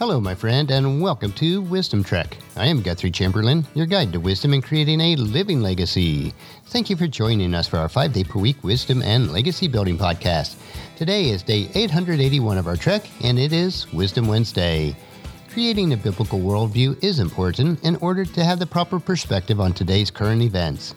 Hello, my friend, and welcome to Wisdom Trek. I am Guthrie Chamberlain, your guide to wisdom and creating a living legacy. Thank you for joining us for our five day per week wisdom and legacy building podcast. Today is day 881 of our trek, and it is Wisdom Wednesday. Creating a biblical worldview is important in order to have the proper perspective on today's current events.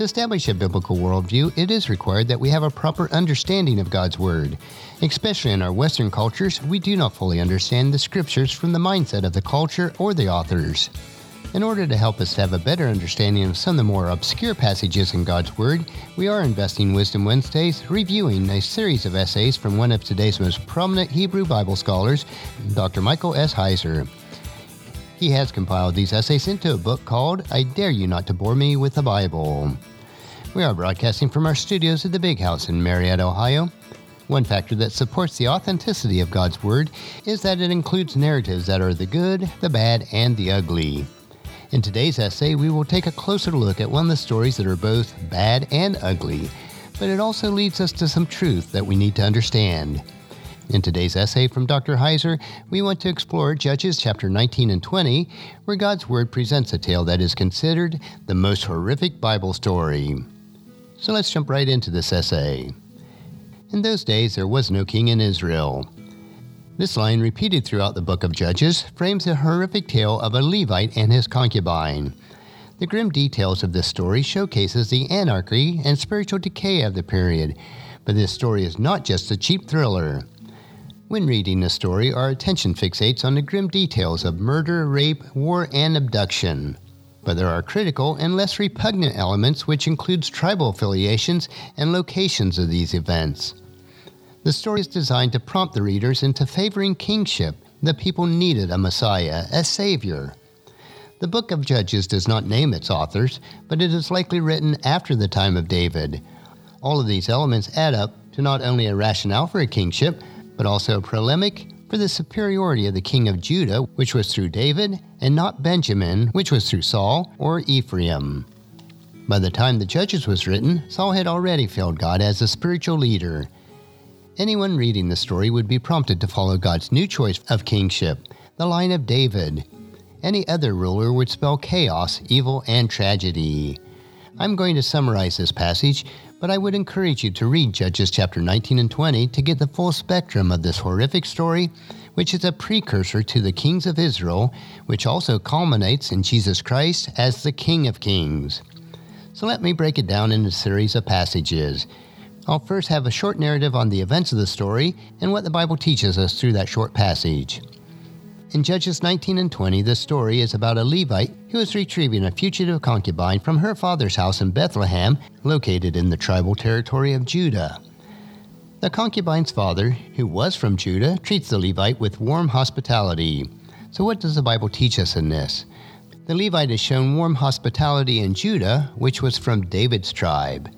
To establish a biblical worldview, it is required that we have a proper understanding of God's Word. Especially in our Western cultures, we do not fully understand the Scriptures from the mindset of the culture or the authors. In order to help us have a better understanding of some of the more obscure passages in God's Word, we are investing Wisdom Wednesdays reviewing a series of essays from one of today's most prominent Hebrew Bible scholars, Dr. Michael S. Heiser. He has compiled these essays into a book called I Dare You Not to Bore Me with the Bible. We are broadcasting from our studios at the Big House in Marietta, Ohio. One factor that supports the authenticity of God's Word is that it includes narratives that are the good, the bad, and the ugly. In today's essay, we will take a closer look at one of the stories that are both bad and ugly, but it also leads us to some truth that we need to understand. In today's essay from Dr. Heiser, we want to explore Judges chapter 19 and 20, where God's Word presents a tale that is considered the most horrific Bible story. So let's jump right into this essay. In those days, there was no king in Israel. This line, repeated throughout the book of Judges, frames a horrific tale of a Levite and his concubine. The grim details of this story showcases the anarchy and spiritual decay of the period, but this story is not just a cheap thriller. When reading the story, our attention fixates on the grim details of murder, rape, war, and abduction. But there are critical and less repugnant elements which includes tribal affiliations and locations of these events. The story is designed to prompt the readers into favoring kingship. The people needed a Messiah, a Savior. The book of Judges does not name its authors, but it is likely written after the time of David. All of these elements add up to not only a rationale for a kingship, but also a polemic for the superiority of the king of Judah, which was through David, and not Benjamin, which was through Saul or Ephraim. By the time the Judges was written, Saul had already failed God as a spiritual leader. Anyone reading the story would be prompted to follow God's new choice of kingship, the line of David. Any other ruler would spell chaos, evil, and tragedy. I'm going to summarize this passage, but I would encourage you to read Judges chapter 19 and 20 to get the full spectrum of this horrific story, which is a precursor to the kings of Israel, which also culminates in Jesus Christ as the King of Kings. So let me break it down in a series of passages. I'll first have a short narrative on the events of the story and what the Bible teaches us through that short passage. In Judges 19 and 20, the story is about a Levite who is retrieving a fugitive concubine from her father's house in Bethlehem, located in the tribal territory of Judah. The concubine's father, who was from Judah, treats the Levite with warm hospitality. So, what does the Bible teach us in this? The Levite is shown warm hospitality in Judah, which was from David's tribe.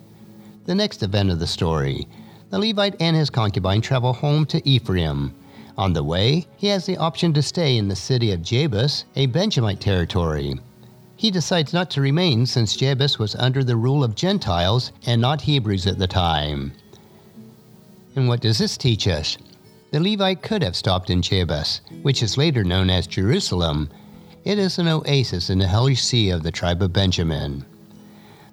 The next event of the story the Levite and his concubine travel home to Ephraim. On the way, he has the option to stay in the city of Jebus, a Benjamite territory. He decides not to remain since Jebus was under the rule of Gentiles and not Hebrews at the time. And what does this teach us? The Levite could have stopped in Jebus, which is later known as Jerusalem. It is an oasis in the hellish sea of the tribe of Benjamin.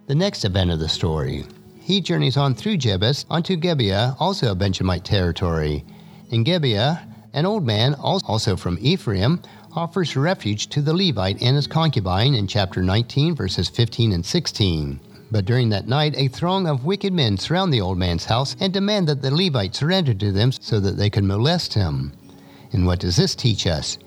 The next event of the story. He journeys on through Jebus onto Gibeah, also a Benjamite territory. In Gibeah, an old man, also from Ephraim, offers refuge to the Levite and his concubine in chapter 19, verses 15 and 16. But during that night, a throng of wicked men surround the old man's house and demand that the Levite surrender to them so that they can molest him. And what does this teach us?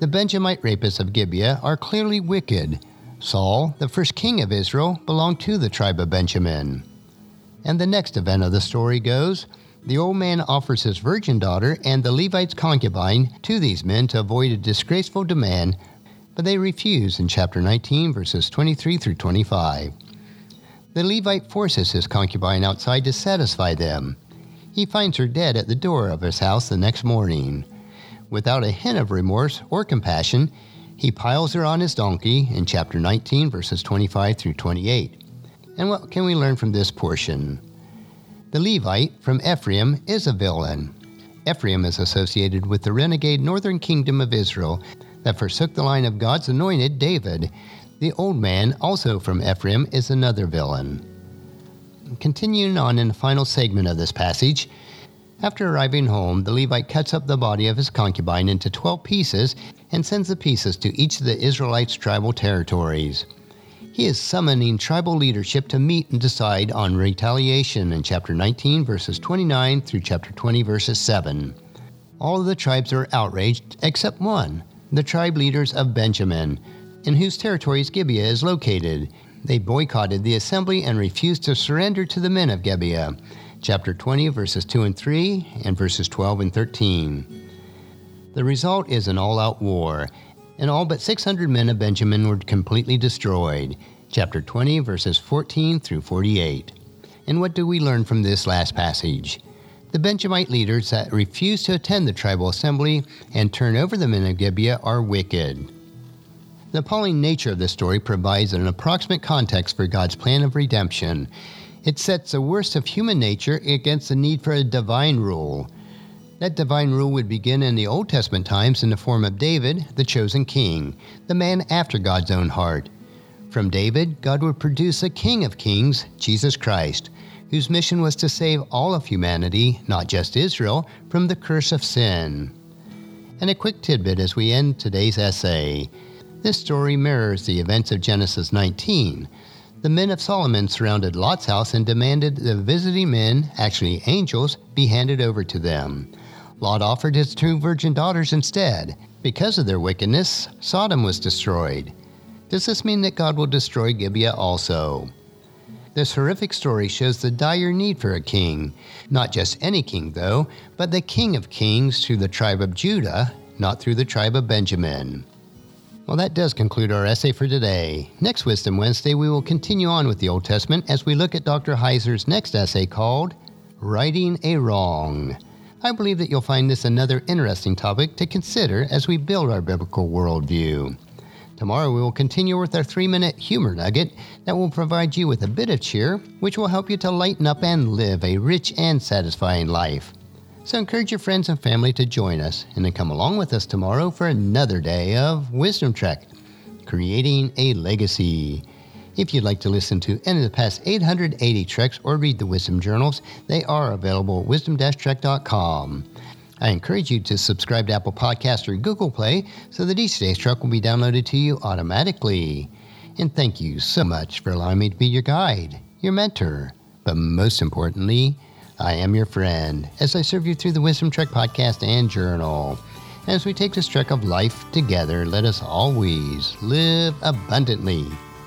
The Benjamite rapists of Gibeah are clearly wicked. Saul, the first king of Israel, belonged to the tribe of Benjamin. And the next event of the story goes the old man offers his virgin daughter and the Levite's concubine to these men to avoid a disgraceful demand, but they refuse in chapter 19, verses 23 through 25. The Levite forces his concubine outside to satisfy them. He finds her dead at the door of his house the next morning. Without a hint of remorse or compassion, he piles her on his donkey in chapter 19, verses 25 through 28. And what can we learn from this portion? The Levite from Ephraim is a villain. Ephraim is associated with the renegade northern kingdom of Israel that forsook the line of God's anointed David. The old man, also from Ephraim, is another villain. Continuing on in the final segment of this passage, after arriving home, the Levite cuts up the body of his concubine into 12 pieces and sends the pieces to each of the Israelites' tribal territories. He is summoning tribal leadership to meet and decide on retaliation in chapter 19, verses 29 through chapter 20, verses 7. All of the tribes are outraged except one, the tribe leaders of Benjamin, in whose territories Gibeah is located. They boycotted the assembly and refused to surrender to the men of Gibeah. Chapter 20, verses 2 and 3, and verses 12 and 13. The result is an all out war, and all but 600 men of Benjamin were completely destroyed. Chapter 20, verses 14 through 48. And what do we learn from this last passage? The Benjamite leaders that refuse to attend the tribal assembly and turn over the men of Gibeah are wicked. The appalling nature of this story provides an approximate context for God's plan of redemption. It sets the worst of human nature against the need for a divine rule. That divine rule would begin in the Old Testament times in the form of David, the chosen king, the man after God's own heart. From David, God would produce a king of kings, Jesus Christ, whose mission was to save all of humanity, not just Israel, from the curse of sin. And a quick tidbit as we end today's essay. This story mirrors the events of Genesis 19. The men of Solomon surrounded Lot's house and demanded the visiting men, actually angels, be handed over to them. Lot offered his two virgin daughters instead. Because of their wickedness, Sodom was destroyed. Does this mean that God will destroy Gibeah also? This horrific story shows the dire need for a king. Not just any king, though, but the king of kings through the tribe of Judah, not through the tribe of Benjamin. Well, that does conclude our essay for today. Next Wisdom Wednesday, we will continue on with the Old Testament as we look at Dr. Heiser's next essay called Righting a Wrong. I believe that you'll find this another interesting topic to consider as we build our biblical worldview. Tomorrow we will continue with our three minute humor nugget that will provide you with a bit of cheer, which will help you to lighten up and live a rich and satisfying life. So encourage your friends and family to join us and then come along with us tomorrow for another day of Wisdom Trek, creating a legacy. If you'd like to listen to any of the past 880 treks or read the Wisdom Journals, they are available at wisdom-trek.com. I encourage you to subscribe to Apple Podcast or Google Play so that each day's trek will be downloaded to you automatically. And thank you so much for allowing me to be your guide, your mentor, but most importantly, I am your friend as I serve you through the Wisdom Trek podcast and journal. As we take this trek of life together, let us always live abundantly